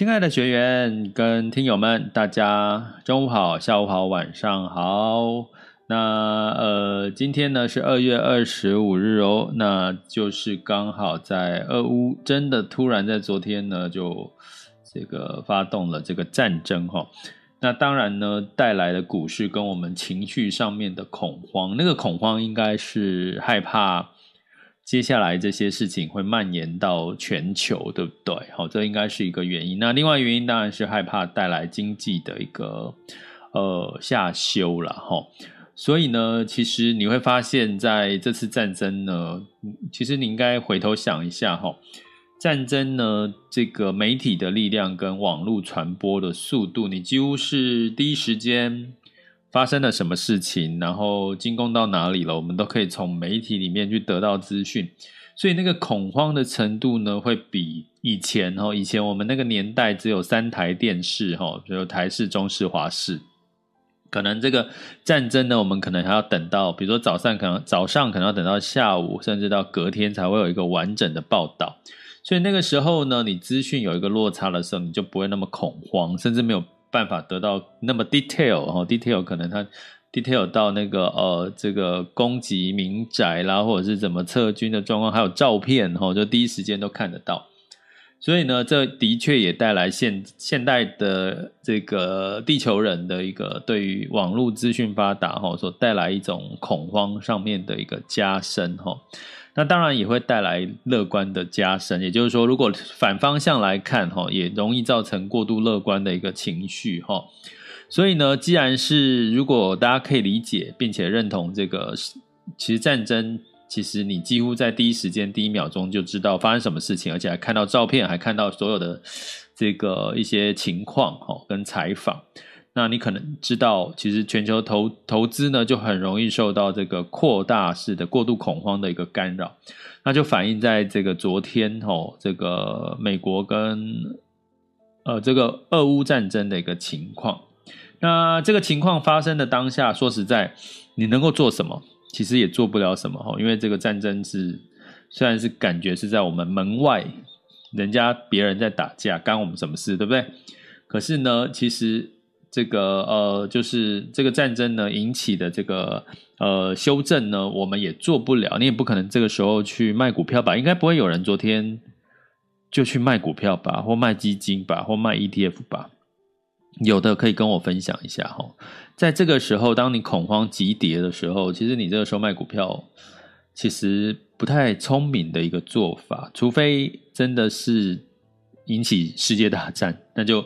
亲爱的学员跟听友们，大家中午好、下午好、晚上好。那呃，今天呢是二月二十五日哦，那就是刚好在俄乌真的突然在昨天呢就这个发动了这个战争哈、那当然呢带来的股市跟我们情绪上面的恐慌，那个恐慌应该是害怕。接下来这些事情会蔓延到全球，对不对？好，这应该是一个原因。那另外原因当然是害怕带来经济的一个呃下修了哈。所以呢，其实你会发现在这次战争呢，其实你应该回头想一下哈，战争呢这个媒体的力量跟网络传播的速度，你几乎是第一时间。发生了什么事情，然后进攻到哪里了，我们都可以从媒体里面去得到资讯，所以那个恐慌的程度呢，会比以前哈，以前我们那个年代只有三台电视哈，比如台式、中式、华视，可能这个战争呢，我们可能还要等到，比如说早上可能早上可能要等到下午，甚至到隔天才会有一个完整的报道，所以那个时候呢，你资讯有一个落差的时候，你就不会那么恐慌，甚至没有。办法得到那么 detail 哈，detail 可能它 detail 到那个呃这个攻击民宅啦，或者是怎么撤军的状况，还有照片哈，就第一时间都看得到。所以呢，这的确也带来现现代的这个地球人的一个对于网络资讯发达哈，所带来一种恐慌上面的一个加深哈。那当然也会带来乐观的加深，也就是说，如果反方向来看，哈，也容易造成过度乐观的一个情绪，哈。所以呢，既然是如果大家可以理解并且认同这个，其实战争，其实你几乎在第一时间、第一秒钟就知道发生什么事情，而且还看到照片，还看到所有的这个一些情况，哈，跟采访。那你可能知道，其实全球投投资呢，就很容易受到这个扩大式的过度恐慌的一个干扰，那就反映在这个昨天吼，这个美国跟呃这个俄乌战争的一个情况。那这个情况发生的当下，说实在，你能够做什么？其实也做不了什么吼，因为这个战争是虽然是感觉是在我们门外，人家别人在打架，干我们什么事，对不对？可是呢，其实。这个呃，就是这个战争呢引起的这个呃修正呢，我们也做不了。你也不可能这个时候去卖股票吧？应该不会有人昨天就去卖股票吧，或卖基金吧，或卖 ETF 吧？有的可以跟我分享一下哈。在这个时候，当你恐慌急跌的时候，其实你这个时候卖股票，其实不太聪明的一个做法。除非真的是引起世界大战，那就。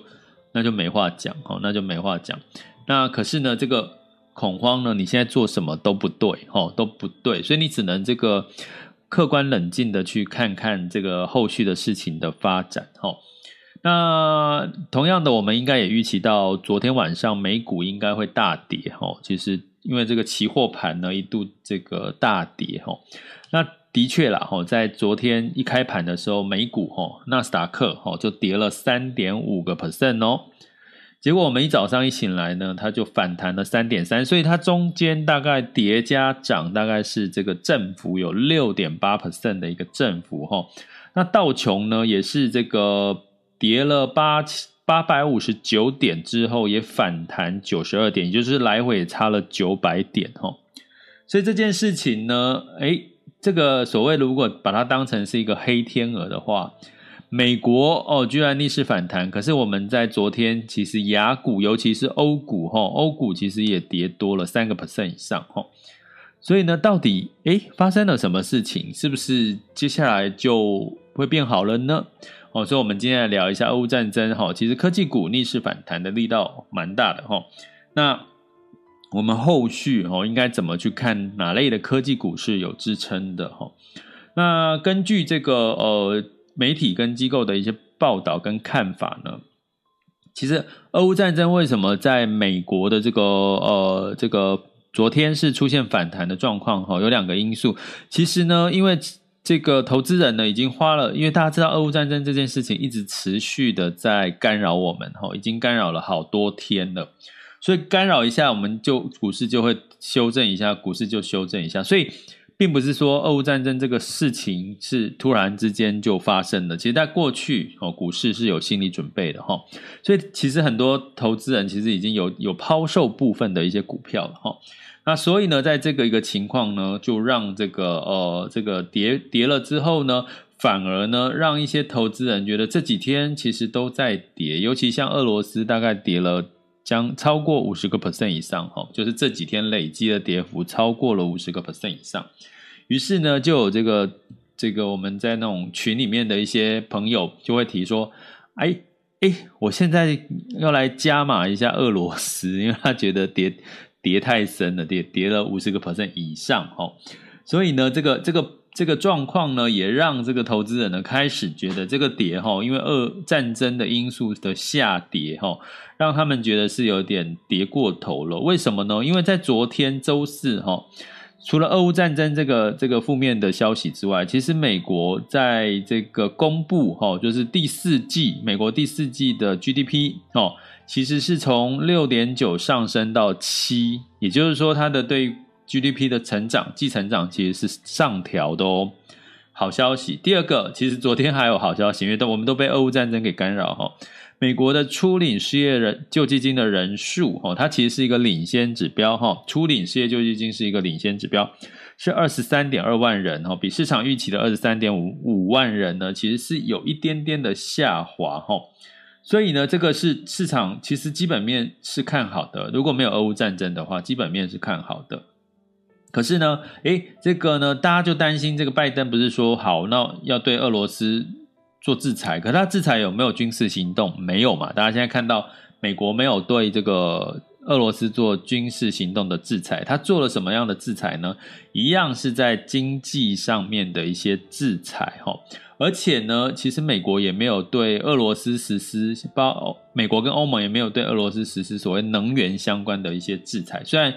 那就没话讲哦，那就没话讲。那可是呢，这个恐慌呢，你现在做什么都不对哦，都不对，所以你只能这个客观冷静的去看看这个后续的事情的发展哦。那同样的，我们应该也预期到昨天晚上美股应该会大跌哦。其实因为这个期货盘呢一度这个大跌哦，那的确啦哈，在昨天一开盘的时候，美股哈纳斯达克哈就跌了三点五个 percent 哦，结果我们一早上一醒来呢，它就反弹了三点三，所以它中间大概叠加涨大概是这个振幅有六点八 percent 的一个振幅哈。那道琼呢也是这个跌了八八百五十九点之后也反弹九十二点，也就是来回也差了九百点哈。所以这件事情呢，诶，这个所谓如果把它当成是一个黑天鹅的话，美国哦居然逆势反弹，可是我们在昨天其实雅股，尤其是欧股哈，欧股其实也跌多了三个 percent 以上哈。所以呢，到底诶发生了什么事情？是不是接下来就会变好了呢？哦，所以我们今天来聊一下俄乌战争哈。其实科技股逆势反弹的力道蛮大的哈。那我们后续哦应该怎么去看哪类的科技股是有支撑的哈？那根据这个呃媒体跟机构的一些报道跟看法呢，其实俄乌战争为什么在美国的这个呃这个。昨天是出现反弹的状况哈，有两个因素。其实呢，因为这个投资人呢已经花了，因为大家知道俄乌战争这件事情一直持续的在干扰我们哈，已经干扰了好多天了，所以干扰一下我们就股市就会修正一下，股市就修正一下。所以并不是说俄乌战争这个事情是突然之间就发生的，其实在过去哦，股市是有心理准备的哈。所以其实很多投资人其实已经有有抛售部分的一些股票了哈。那所以呢，在这个一个情况呢，就让这个呃这个跌跌了之后呢，反而呢让一些投资人觉得这几天其实都在跌，尤其像俄罗斯大概跌了将超过五十个 percent 以上哈，就是这几天累积的跌幅超过了五十个 percent 以上。于是呢，就有这个这个我们在那种群里面的一些朋友就会提说，哎哎，我现在要来加码一下俄罗斯，因为他觉得跌。跌太深了，跌跌了五十个 percent 以上，哦，所以呢，这个这个这个状况呢，也让这个投资人呢开始觉得这个跌，哈，因为俄战争的因素的下跌，哈，让他们觉得是有点跌过头了。为什么呢？因为在昨天周四，哈，除了俄乌战争这个这个负面的消息之外，其实美国在这个公布，哈，就是第四季美国第四季的 GDP，哦。其实是从六点九上升到七，也就是说，它的对 GDP 的成长、季成长其实是上调的哦。好消息。第二个，其实昨天还有好消息，因为都我们都被俄乌战争给干扰哈。美国的初领失业人救济金的人数哈，它其实是一个领先指标哈。初领失业救济金是一个领先指标，是二十三点二万人哈，比市场预期的二十三点五五万人呢，其实是有一点点的下滑哈。所以呢，这个是市场其实基本面是看好的。如果没有俄乌战争的话，基本面是看好的。可是呢，诶，这个呢，大家就担心这个拜登不是说好，那要对俄罗斯做制裁？可他制裁有没有军事行动？没有嘛？大家现在看到美国没有对这个俄罗斯做军事行动的制裁，他做了什么样的制裁呢？一样是在经济上面的一些制裁，哈。而且呢，其实美国也没有对俄罗斯实施，包美国跟欧盟也没有对俄罗斯实施所谓能源相关的一些制裁。虽然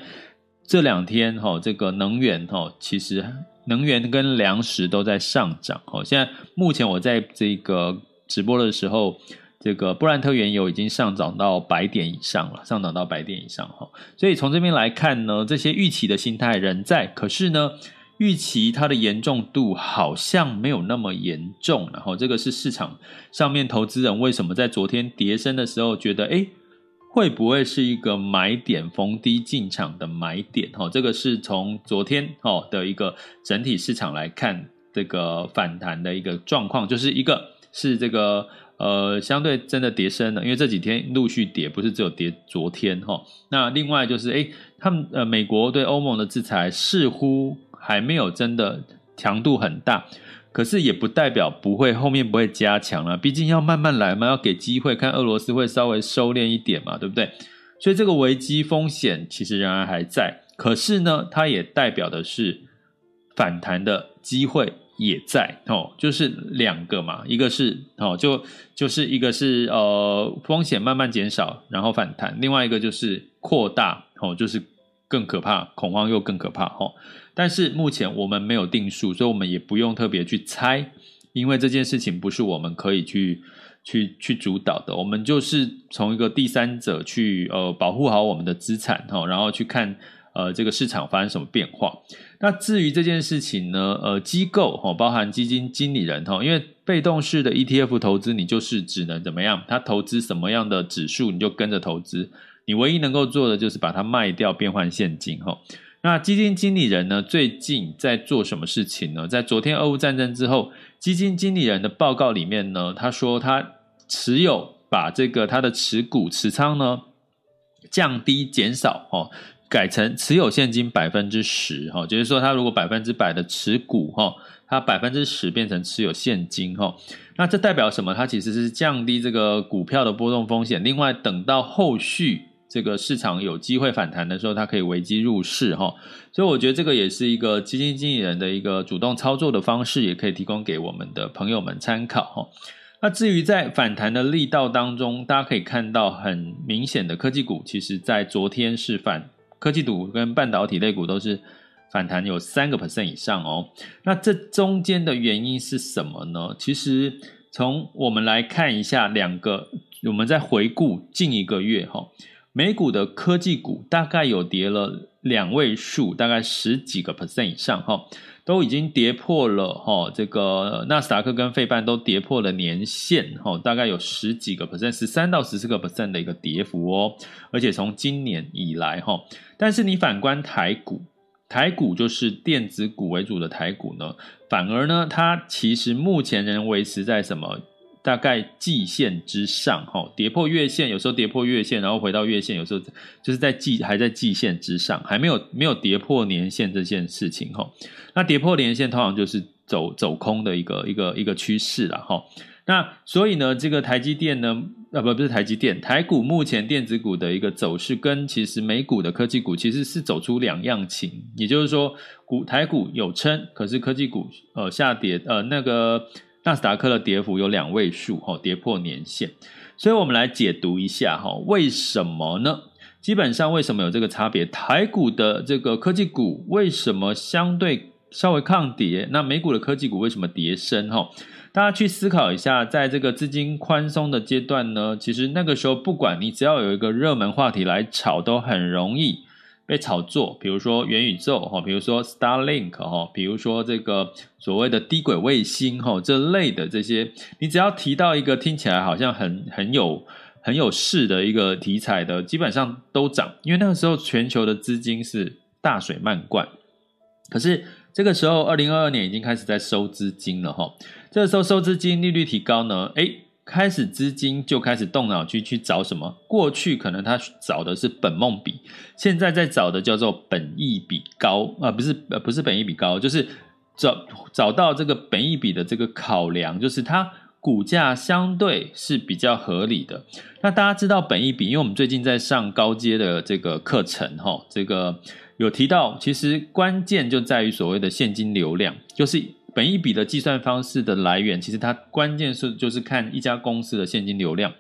这两天哈，这个能源哈，其实能源跟粮食都在上涨。哈，现在目前我在这个直播的时候，这个布兰特原油已经上涨到百点以上了，上涨到百点以上哈。所以从这边来看呢，这些预期的心态仍在，可是呢，预期它的严重度好像没有那么严重，然后这个是市场上面投资人为什么在昨天跌升的时候觉得，诶，会不会是一个买点逢低进场的买点？哈，这个是从昨天哦的一个整体市场来看这个反弹的一个状况，就是一个是这个呃相对真的跌深了，因为这几天陆续跌，不是只有跌昨天哈。那另外就是诶，他们呃美国对欧盟的制裁似乎。还没有真的强度很大，可是也不代表不会后面不会加强了。毕竟要慢慢来嘛，要给机会，看俄罗斯会稍微收敛一点嘛，对不对？所以这个危机风险其实仍然还在，可是呢，它也代表的是反弹的机会也在哦，就是两个嘛，一个是哦，就就是一个是呃风险慢慢减少，然后反弹；另外一个就是扩大哦，就是更可怕，恐慌又更可怕哦。但是目前我们没有定数，所以我们也不用特别去猜，因为这件事情不是我们可以去去去主导的。我们就是从一个第三者去呃保护好我们的资产哈，然后去看呃这个市场发生什么变化。那至于这件事情呢，呃机构哈，包含基金经理人哈，因为被动式的 ETF 投资，你就是只能怎么样？他投资什么样的指数，你就跟着投资。你唯一能够做的就是把它卖掉，变换现金哈。那基金经理人呢，最近在做什么事情呢？在昨天俄乌战争之后，基金经理人的报告里面呢，他说他持有把这个他的持股持仓呢降低减少哦。改成持有现金百分之十，哈，就是说，他如果百分之百的持股，哈，他百分之十变成持有现金，哈，那这代表什么？它其实是降低这个股票的波动风险。另外，等到后续这个市场有机会反弹的时候，它可以危机入市，哈。所以，我觉得这个也是一个基金经理人的一个主动操作的方式，也可以提供给我们的朋友们参考，哈。那至于在反弹的力道当中，大家可以看到很明显的科技股，其实在昨天是反。科技股跟半导体类股都是反弹有三个 percent 以上哦。那这中间的原因是什么呢？其实从我们来看一下两个，我们再回顾近一个月哈，美股的科技股大概有跌了两位数，大概十几个 percent 以上哈。都已经跌破了哈，这个纳斯达克跟费半都跌破了年线哈，大概有十几个 percent，十三到十四个 percent 的一个跌幅哦，而且从今年以来哈，但是你反观台股，台股就是电子股为主的台股呢，反而呢，它其实目前仍维持在什么？大概季线之上，哈，跌破月线，有时候跌破月线，然后回到月线，有时候就是在季还在季线之上，还没有没有跌破年线这件事情，哈。那跌破年线通常就是走走空的一个一个一个趋势了，哈。那所以呢，这个台积电呢，啊不不是台积电，台股目前电子股的一个走势，跟其实美股的科技股其实是走出两样情，也就是说，股台股有撑，可是科技股呃下跌，呃那个。纳斯达克的跌幅有两位数，哈，跌破年线，所以我们来解读一下，哈，为什么呢？基本上为什么有这个差别？台股的这个科技股为什么相对稍微抗跌？那美股的科技股为什么跌深？哈，大家去思考一下，在这个资金宽松的阶段呢，其实那个时候不管你只要有一个热门话题来炒，都很容易。被炒作，比如说元宇宙哈，比如说 Starlink 哈，比如说这个所谓的低轨卫星哈，这类的这些，你只要提到一个听起来好像很很有很有势的一个题材的，基本上都涨，因为那个时候全球的资金是大水漫灌。可是这个时候，二零二二年已经开始在收资金了哈，这个时候收资金利率提高呢，诶开始资金就开始动脑去去找什么？过去可能他找的是本梦比，现在在找的叫做本益比高啊，不是不是本益比高，就是找找到这个本益比的这个考量，就是它股价相对是比较合理的。那大家知道本益比，因为我们最近在上高阶的这个课程哈，这个有提到，其实关键就在于所谓的现金流量，就是。本益比的计算方式的来源，其实它关键是就是看一家公司的现金流量。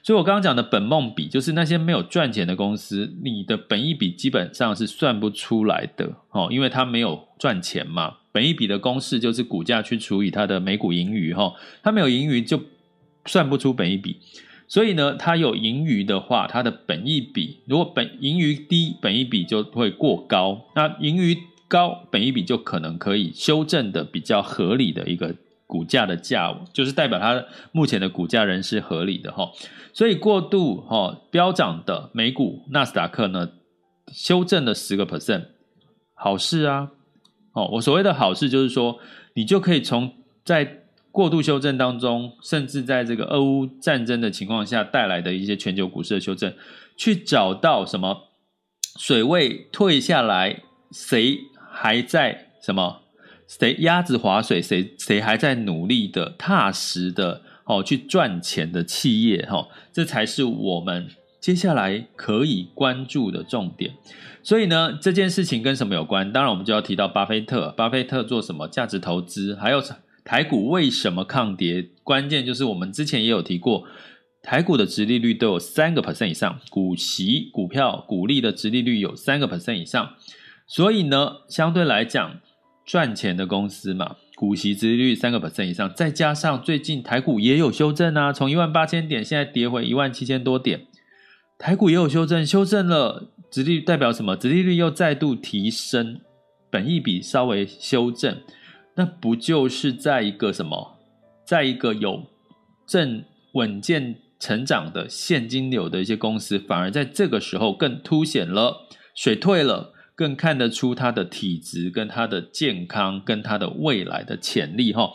所以我刚刚讲的本梦比，就是那些没有赚钱的公司，你的本益比基本上是算不出来的哦，因为它没有赚钱嘛。本益比的公式就是股价去除以它的每股盈余哈，它没有盈余就算不出本益比。所以呢，它有盈余的话，它的本益比如果本盈余低，本益比就会过高。那盈余高本一比就可能可以修正的比较合理的一个股价的价，就是代表它目前的股价仍是合理的哈。所以过度哈飙涨的美股纳斯达克呢，修正了十个 percent，好事啊。哦，我所谓的好事就是说，你就可以从在过度修正当中，甚至在这个俄乌战争的情况下带来的一些全球股市的修正，去找到什么水位退下来，谁？还在什么？谁鸭子划水？谁谁还在努力的、踏实的哦去赚钱的企业？哈，这才是我们接下来可以关注的重点。所以呢，这件事情跟什么有关？当然，我们就要提到巴菲特。巴菲特做什么？价值投资。还有台股为什么抗跌？关键就是我们之前也有提过，台股的殖利率都有三个 percent 以上，股息、股票、股利的殖利率有三个 percent 以上。所以呢，相对来讲，赚钱的公司嘛，股息殖率三个 percent 以上，再加上最近台股也有修正啊，从一万八千点现在跌回一万七千多点，台股也有修正，修正了，殖利率代表什么？殖利率又再度提升，本益比稍微修正，那不就是在一个什么，在一个有正稳健成长的现金流的一些公司，反而在这个时候更凸显了水退了。更看得出它的体质跟它的健康跟它的未来的潜力哈。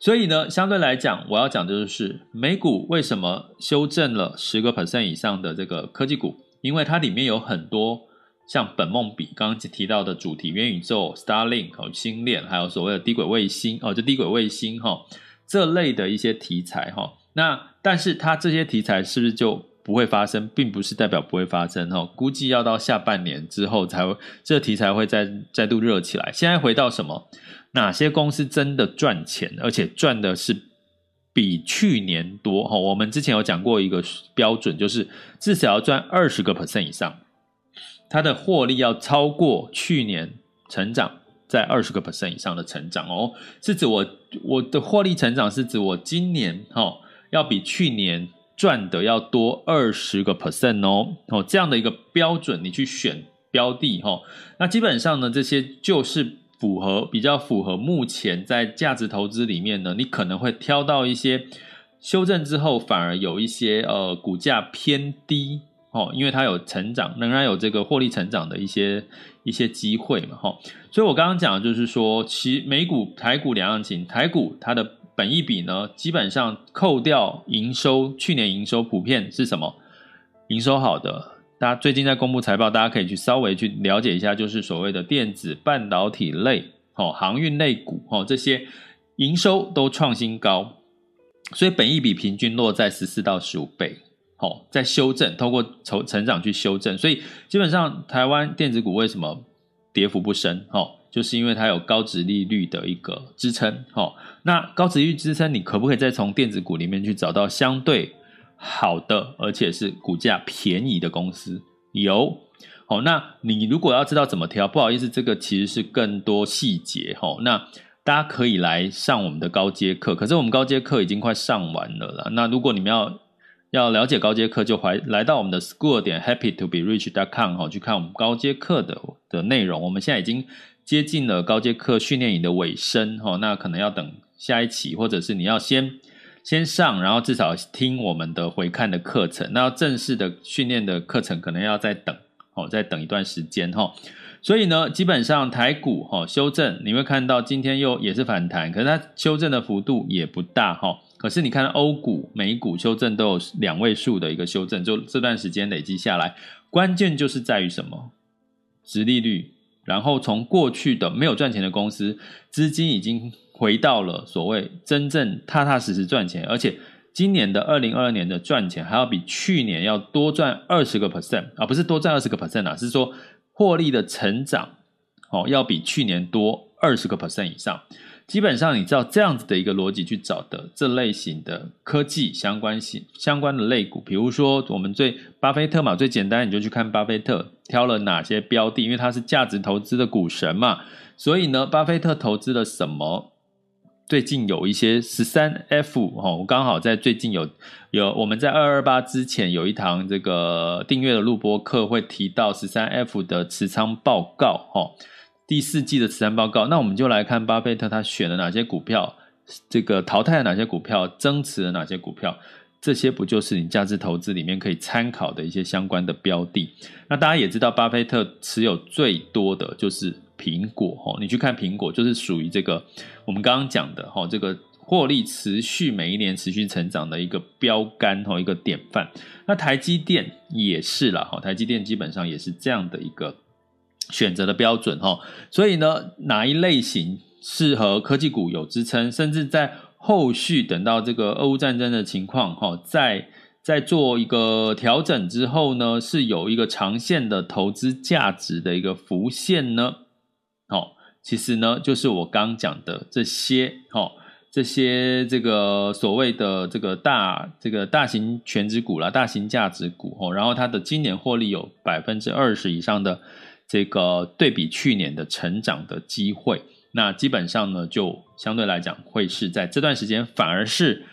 所以呢，相对来讲，我要讲的就是美股为什么修正了十个 percent 以上的这个科技股，因为它里面有很多像本梦比刚刚提到的主题元宇宙、Starlink 和星链，还有所谓的低轨卫星哦，就低轨卫星哈这类的一些题材哈。那但是它这些题材是不是就不会发生，并不是代表不会发生哈，估计要到下半年之后才会这个题材会再再度热起来。现在回到什么？哪些公司真的赚钱，而且赚的是比去年多？哈，我们之前有讲过一个标准，就是至少要赚二十个 percent 以上，它的获利要超过去年成长在二十个 percent 以上的成长哦。是指我我的获利成长是指我今年哈要比去年赚的要多二十个 percent 哦哦，这样的一个标准，你去选标的哈，那基本上呢，这些就是。符合比较符合目前在价值投资里面呢，你可能会挑到一些修正之后反而有一些呃股价偏低哦，因为它有成长，仍然有这个获利成长的一些一些机会嘛哈。所以我刚刚讲的就是说，其美股、台股两样情，台股它的本益比呢，基本上扣掉营收，去年营收普遍是什么？营收好的。大家最近在公布财报，大家可以去稍微去了解一下，就是所谓的电子半导体类、哦航运类股、哦这些营收都创新高，所以本益比平均落在十四到十五倍，哦在修正，透过成成长去修正，所以基本上台湾电子股为什么跌幅不深？哦，就是因为它有高值利率的一个支撑，哦，那高值利率支撑，你可不可以再从电子股里面去找到相对？好的，而且是股价便宜的公司有。好，那你如果要知道怎么挑，不好意思，这个其实是更多细节哈。那大家可以来上我们的高阶课，可是我们高阶课已经快上完了啦。那如果你们要要了解高阶课，就来来到我们的 school 点 happy to be rich dot com 哈，去看我们高阶课的的内容。我们现在已经接近了高阶课训练营的尾声哈，那可能要等下一期，或者是你要先。先上，然后至少听我们的回看的课程。那正式的训练的课程可能要再等哦，再等一段时间哈。所以呢，基本上台股哈修正，你会看到今天又也是反弹，可是它修正的幅度也不大哈。可是你看欧股、美股修正都有两位数的一个修正，就这段时间累积下来，关键就是在于什么？殖利率。然后从过去的没有赚钱的公司，资金已经。回到了所谓真正踏踏实实赚钱，而且今年的二零二二年的赚钱还要比去年要多赚二十个 percent 啊，不是多赚二十个 percent 啊，是说获利的成长哦，要比去年多二十个 percent 以上。基本上你知道这样子的一个逻辑去找的这类型的科技相关性相关的类股，比如说我们最巴菲特嘛，最简单你就去看巴菲特挑了哪些标的，因为他是价值投资的股神嘛，所以呢，巴菲特投资了什么？最近有一些十三 F 哈，我刚好在最近有有我们在二二八之前有一堂这个订阅的录播课会提到十三 F 的持仓报告哈，第四季的持仓报告，那我们就来看巴菲特他选了哪些股票，这个淘汰了哪些股票，增持了哪些股票，这些不就是你价值投资里面可以参考的一些相关的标的？那大家也知道，巴菲特持有最多的就是。苹果哈，你去看苹果，就是属于这个我们刚刚讲的哈，这个获利持续每一年持续成长的一个标杆哈，一个典范。那台积电也是啦哈，台积电基本上也是这样的一个选择的标准哈。所以呢，哪一类型适合科技股有支撑，甚至在后续等到这个俄乌战争的情况哈，在在做一个调整之后呢，是有一个长线的投资价值的一个浮现呢？哦，其实呢，就是我刚讲的这些，哦，这些这个所谓的这个大这个大型全值股啦，大型价值股，哦，然后它的今年获利有百分之二十以上的这个对比去年的成长的机会，那基本上呢，就相对来讲会是在这段时间，反而是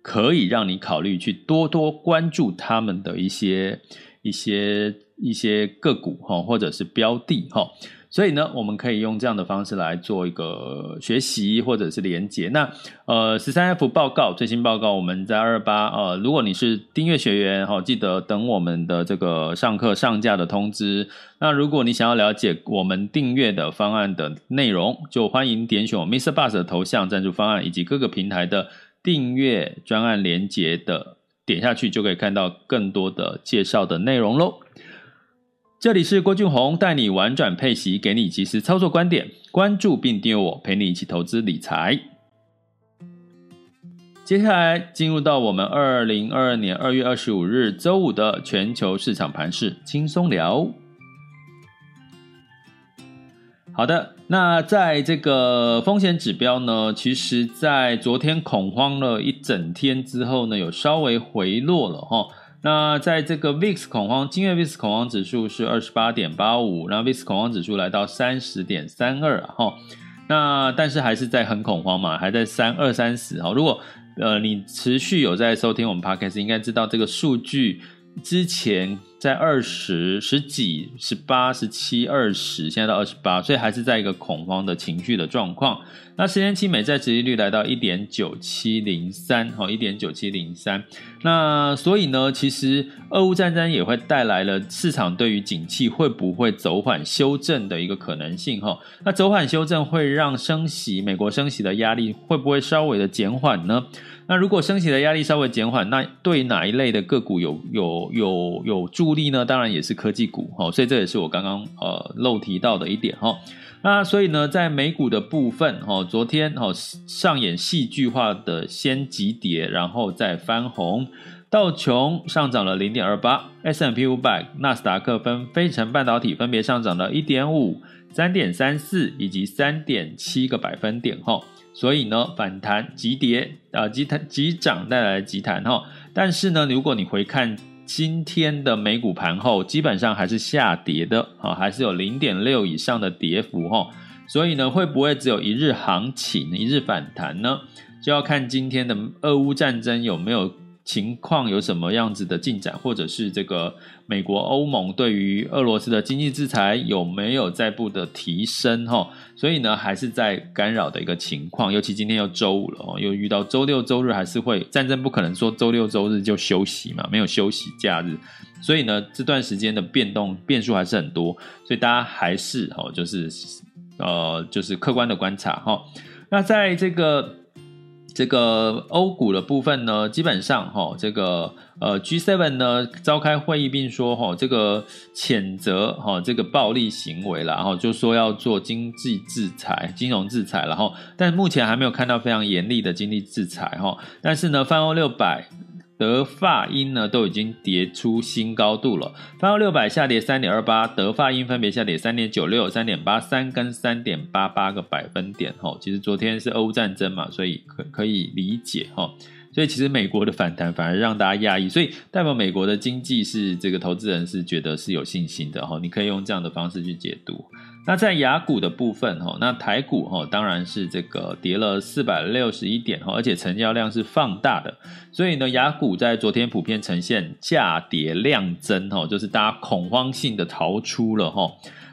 可以让你考虑去多多关注他们的一些一些一些个股，哈，或者是标的，哈。所以呢，我们可以用这样的方式来做一个学习或者是连接。那呃，十三 F 报告最新报告，我们在二八呃，如果你是订阅学员哈，记得等我们的这个上课上架的通知。那如果你想要了解我们订阅的方案的内容，就欢迎点选我 Mr. Bus 的头像赞助方案以及各个平台的订阅专案连接的。点下去就可以看到更多的介绍的内容喽。这里是郭俊宏，带你玩转配息，给你及时操作观点。关注并订阅我，陪你一起投资理财。接下来进入到我们二零二二年二月二十五日周五的全球市场盘势轻松聊。好的，那在这个风险指标呢，其实，在昨天恐慌了一整天之后呢，有稍微回落了哈。那在这个 VIX 恐慌，今月 VIX 恐慌指数是二十八点八五，然后 VIX 恐慌指数来到三十点三二哈。那但是还是在很恐慌嘛，还在三二三十哈。如果呃你持续有在收听我们 Podcast，应该知道这个数据。之前在二十、十几、十八、十七、二十，现在到二十八，所以还是在一个恐慌的情绪的状况。那十年期美债殖利率来到一点九七零三，一点九七零三。那所以呢，其实俄乌战争也会带来了市场对于景气会不会走缓修正的一个可能性，哈。那走缓修正会让升息，美国升息的压力会不会稍微的减缓呢？那如果升息的压力稍微减缓，那对哪一类的个股有有有有助力呢？当然也是科技股哈，所以这也是我刚刚呃漏提到的一点哈。那所以呢，在美股的部分哈，昨天哈上演戏剧化的先急跌，然后再翻红，道琼上涨了零点二八，S&P 五百、纳斯达克分非成半导体分别上涨了一点五、三点三四以及三点七个百分点哈。所以呢，反弹急跌啊，急弹急涨带来的急弹哈。但是呢，如果你回看今天的美股盘后，基本上还是下跌的啊，还是有零点六以上的跌幅哈。所以呢，会不会只有一日行情、一日反弹呢？就要看今天的俄乌战争有没有。情况有什么样子的进展，或者是这个美国、欧盟对于俄罗斯的经济制裁有没有再步的提升？哈，所以呢，还是在干扰的一个情况。尤其今天又周五了哦，又遇到周六、周日还是会战争，不可能说周六、周日就休息嘛，没有休息假日。所以呢，这段时间的变动变数还是很多，所以大家还是哦，就是呃，就是客观的观察哈。那在这个。这个欧股的部分呢，基本上哈，这个呃 G7 呢召开会议，并说哈，这个谴责哈这个暴力行为了，然后就说要做经济制裁、金融制裁，然后但目前还没有看到非常严厉的经济制裁哈，但是呢，泛欧六百。德法英呢都已经跌出新高度了，泛欧六百下跌三点二八，德法英分别下跌三点九六、三点八三跟三点八八个百分点。哈，其实昨天是俄乌战争嘛，所以可可以理解哈。所以其实美国的反弹反而让大家压抑，所以代表美国的经济是这个投资人是觉得是有信心的哈。你可以用这样的方式去解读。那在雅股的部分哈，那台股哈当然是这个跌了四百六十一点哈，而且成交量是放大的，所以呢雅股在昨天普遍呈现价跌量增哈，就是大家恐慌性的逃出了哈。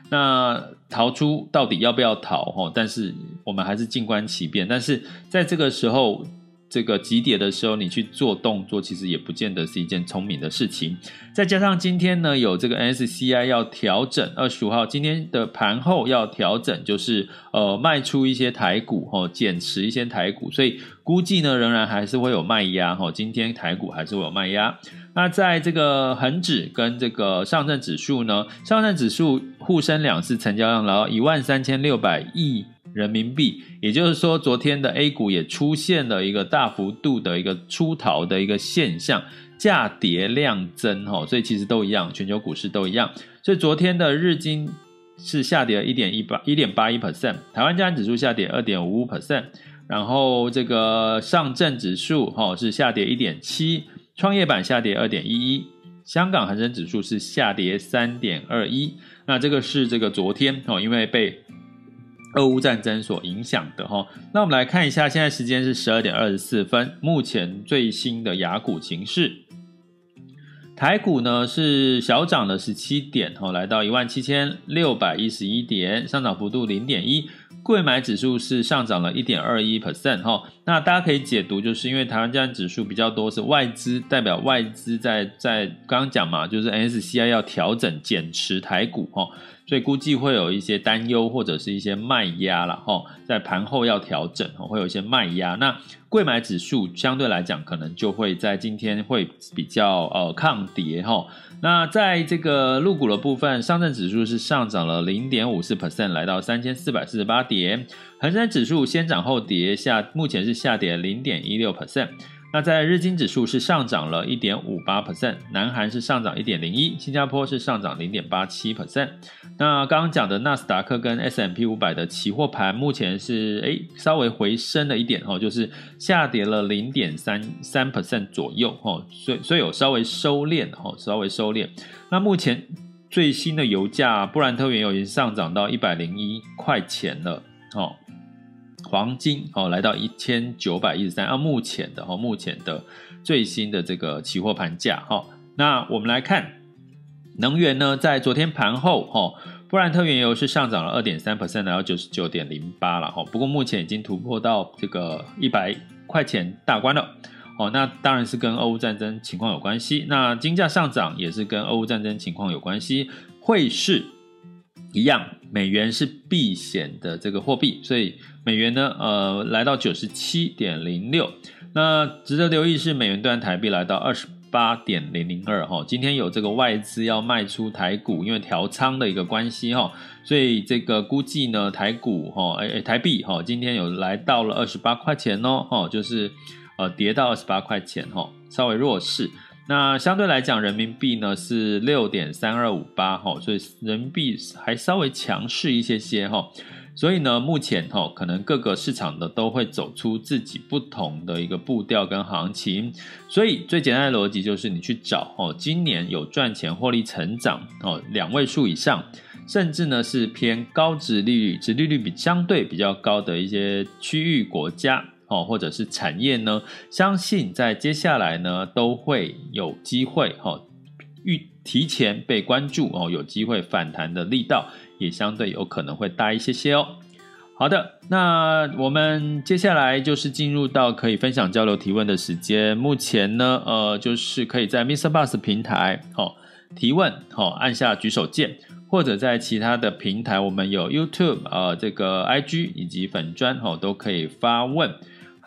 那逃出到底要不要逃哈？但是我们还是静观其变。但是在这个时候。这个急跌的时候，你去做动作，其实也不见得是一件聪明的事情。再加上今天呢，有这个 NSCI 要调整，二十五号今天的盘后要调整，就是呃卖出一些台股，哈，减持一些台股，所以估计呢，仍然还是会有卖压，哈，今天台股还是会有卖压。那在这个恒指跟这个上证指数呢，上证指数沪深两市成交量来到一万三千六百亿。人民币，也就是说，昨天的 A 股也出现了一个大幅度的一个出逃的一个现象，价跌量增，哈，所以其实都一样，全球股市都一样。所以昨天的日经是下跌了一点一八一点八一 percent，台湾加权指数下跌二点五五 percent，然后这个上证指数哈是下跌一点七，创业板下跌二点一一，香港恒生指数是下跌三点二一。那这个是这个昨天哦，因为被俄乌战争所影响的哈，那我们来看一下，现在时间是十二点二十四分，目前最新的雅股情势。台股呢是小涨了十七点，哦，来到一万七千六百一十一点，上涨幅度零点一。贵买指数是上涨了一点二一 percent 哈，那大家可以解读，就是因为台湾加权指数比较多是外资，代表外资在在刚刚讲嘛，就是 NSCI 要调整减持台股哈，所以估计会有一些担忧或者是一些卖压了哈，在盘后要调整会有一些卖压。那贵买指数相对来讲，可能就会在今天会比较呃抗跌哈。那在这个入股的部分，上证指数是上涨了零点五四 percent，来到三千四百四十八点。恒生指数先涨后跌，下目前是下跌零点一六 percent。那在日经指数是上涨了一点五八 percent，南韩是上涨一点零一，新加坡是上涨零点八七 percent。那刚刚讲的纳斯达克跟 S M P 五百的期货盘目前是诶稍微回升了一点哦，就是下跌了零点三三 percent 左右哦，所以所以有稍微收敛哦，稍微收敛。那目前最新的油价，布兰特原油已经上涨到一百零一块钱了哦。黄金哦，来到一千九百一十三，啊，目前的哈，目前的最新的这个期货盘价哈，那我们来看能源呢，在昨天盘后哈，布兰特原油是上涨了二点三 percent，来到九十九点零八了哈，不过目前已经突破到这个一百块钱大关了。哦，那当然是跟俄乌战争情况有关系，那金价上涨也是跟俄乌战争情况有关系，汇市一样，美元是避险的这个货币，所以。美元呢，呃，来到九十七点零六。那值得留意是，美元兑台币来到二十八点零零二哈。今天有这个外资要卖出台股，因为调仓的一个关系哈，所以这个估计呢，台股哈，哎哎，台币哈，今天有来到了二十八块钱哦，哈，就是呃跌到二十八块钱哈，稍微弱势。那相对来讲，人民币呢是六点三二五八哈，所以人民币还稍微强势一些些哈。所以呢，目前哈，可能各个市场的都会走出自己不同的一个步调跟行情。所以最简单的逻辑就是，你去找哦，今年有赚钱、获利成长哦，两位数以上，甚至呢是偏高值利率、值利率比相对比较高的一些区域国家哦，或者是产业呢，相信在接下来呢都会有机会哈，预提前被关注哦，有机会反弹的力道。也相对有可能会大一些些哦。好的，那我们接下来就是进入到可以分享、交流、提问的时间。目前呢，呃，就是可以在 Mr. Bus 平台哦提问，哦按下举手键，或者在其他的平台，我们有 YouTube、呃，这个 IG 以及粉专哦都可以发问。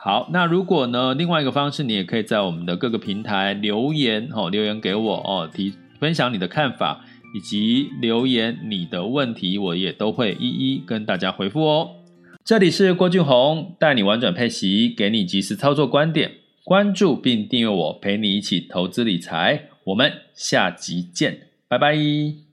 好，那如果呢，另外一个方式，你也可以在我们的各个平台留言哦，留言给我哦，提分享你的看法。以及留言你的问题，我也都会一一跟大家回复哦。这里是郭俊宏，带你玩转配息，给你及时操作观点。关注并订阅我，陪你一起投资理财。我们下集见，拜拜。